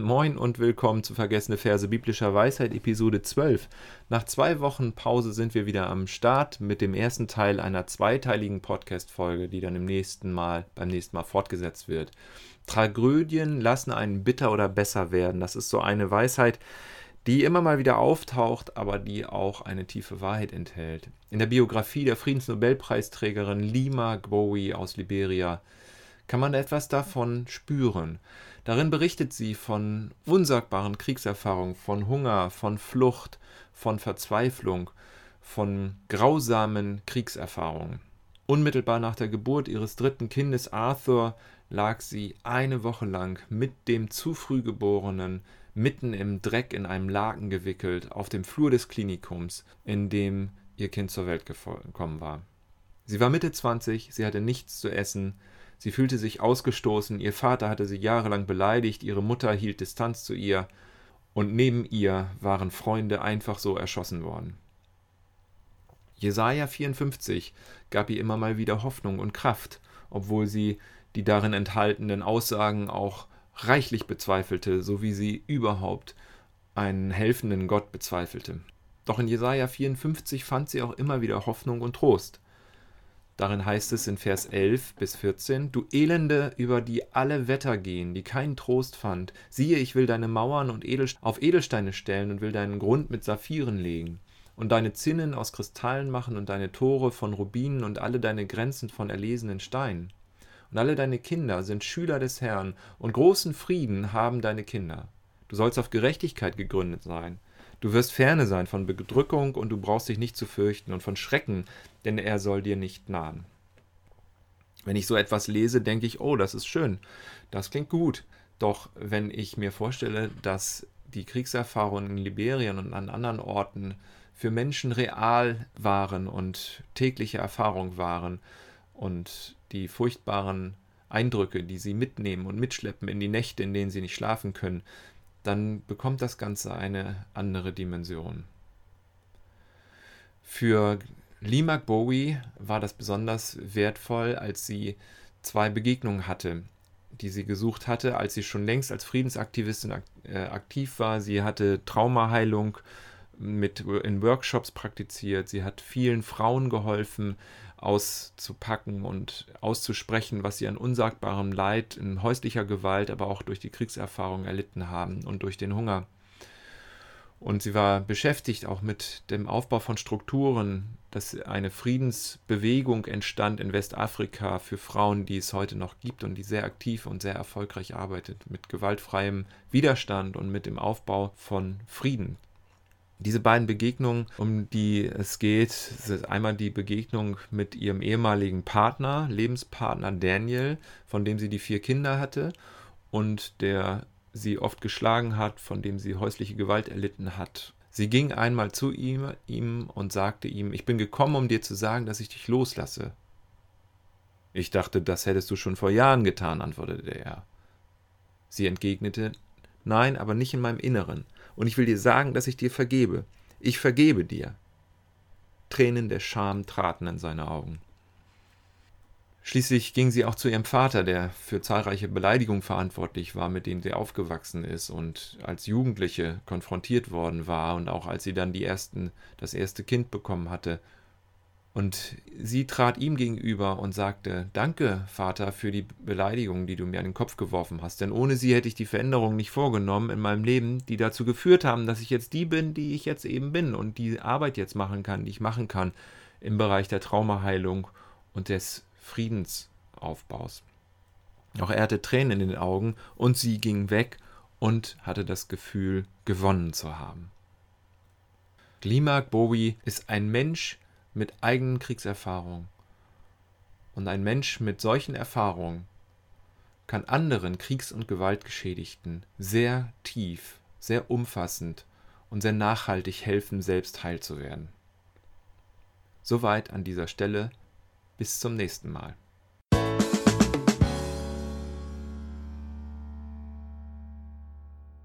Moin und willkommen zu Vergessene Verse biblischer Weisheit, Episode 12. Nach zwei Wochen Pause sind wir wieder am Start mit dem ersten Teil einer zweiteiligen Podcast-Folge, die dann im nächsten Mal, beim nächsten Mal fortgesetzt wird. Tragödien lassen einen bitter oder besser werden. Das ist so eine Weisheit, die immer mal wieder auftaucht, aber die auch eine tiefe Wahrheit enthält. In der Biografie der Friedensnobelpreisträgerin Lima Gbowie aus Liberia kann man etwas davon spüren. Darin berichtet sie von unsagbaren Kriegserfahrungen, von Hunger, von Flucht, von Verzweiflung, von grausamen Kriegserfahrungen. Unmittelbar nach der Geburt ihres dritten Kindes Arthur lag sie eine Woche lang mit dem zu früh geborenen mitten im Dreck in einem Laken gewickelt auf dem Flur des Klinikums, in dem ihr Kind zur Welt gekommen war. Sie war Mitte 20, sie hatte nichts zu essen, Sie fühlte sich ausgestoßen, ihr Vater hatte sie jahrelang beleidigt, ihre Mutter hielt Distanz zu ihr, und neben ihr waren Freunde einfach so erschossen worden. Jesaja 54 gab ihr immer mal wieder Hoffnung und Kraft, obwohl sie die darin enthaltenen Aussagen auch reichlich bezweifelte, so wie sie überhaupt einen helfenden Gott bezweifelte. Doch in Jesaja 54 fand sie auch immer wieder Hoffnung und Trost. Darin heißt es in Vers 11 bis 14, Du Elende, über die alle Wetter gehen, die keinen Trost fand, siehe, ich will deine Mauern und Edelst auf Edelsteine stellen und will deinen Grund mit Saphiren legen und deine Zinnen aus Kristallen machen und deine Tore von Rubinen und alle deine Grenzen von erlesenen Steinen. Und alle deine Kinder sind Schüler des Herrn, und großen Frieden haben deine Kinder. Du sollst auf Gerechtigkeit gegründet sein. Du wirst ferne sein von Bedrückung und du brauchst dich nicht zu fürchten und von Schrecken, denn er soll dir nicht nahen. Wenn ich so etwas lese, denke ich, oh, das ist schön, das klingt gut. Doch wenn ich mir vorstelle, dass die Kriegserfahrungen in Liberien und an anderen Orten für Menschen real waren und tägliche Erfahrung waren und die furchtbaren Eindrücke, die sie mitnehmen und mitschleppen in die Nächte, in denen sie nicht schlafen können, dann bekommt das Ganze eine andere Dimension. Für Lima Bowie war das besonders wertvoll, als sie zwei Begegnungen hatte, die sie gesucht hatte, als sie schon längst als Friedensaktivistin äh, aktiv war. Sie hatte Traumaheilung mit in Workshops praktiziert. Sie hat vielen Frauen geholfen, auszupacken und auszusprechen, was sie an unsagbarem Leid in häuslicher Gewalt, aber auch durch die Kriegserfahrung erlitten haben und durch den Hunger. Und sie war beschäftigt auch mit dem Aufbau von Strukturen, dass eine Friedensbewegung entstand in Westafrika für Frauen, die es heute noch gibt und die sehr aktiv und sehr erfolgreich arbeitet, mit gewaltfreiem Widerstand und mit dem Aufbau von Frieden. Diese beiden Begegnungen, um die es geht, sind einmal die Begegnung mit ihrem ehemaligen Partner, Lebenspartner Daniel, von dem sie die vier Kinder hatte und der sie oft geschlagen hat, von dem sie häusliche Gewalt erlitten hat. Sie ging einmal zu ihm, ihm und sagte ihm, ich bin gekommen, um dir zu sagen, dass ich dich loslasse. Ich dachte, das hättest du schon vor Jahren getan, antwortete er. Sie entgegnete, nein, aber nicht in meinem Inneren und ich will dir sagen, dass ich dir vergebe. Ich vergebe dir. Tränen der Scham traten in seine Augen. Schließlich ging sie auch zu ihrem Vater, der für zahlreiche Beleidigungen verantwortlich war, mit denen sie aufgewachsen ist und als Jugendliche konfrontiert worden war und auch als sie dann ersten, das erste Kind bekommen hatte und sie trat ihm gegenüber und sagte, Danke, Vater, für die Beleidigung, die du mir an den Kopf geworfen hast, denn ohne sie hätte ich die Veränderungen nicht vorgenommen in meinem Leben, die dazu geführt haben, dass ich jetzt die bin, die ich jetzt eben bin und die Arbeit jetzt machen kann, die ich machen kann im Bereich der Traumaheilung und des Friedensaufbaus. Auch er hatte Tränen in den Augen und sie ging weg und hatte das Gefühl, gewonnen zu haben. Glimak Bowie ist ein Mensch, mit eigenen Kriegserfahrungen. Und ein Mensch mit solchen Erfahrungen kann anderen Kriegs- und Gewaltgeschädigten sehr tief, sehr umfassend und sehr nachhaltig helfen, selbst heil zu werden. Soweit an dieser Stelle. Bis zum nächsten Mal.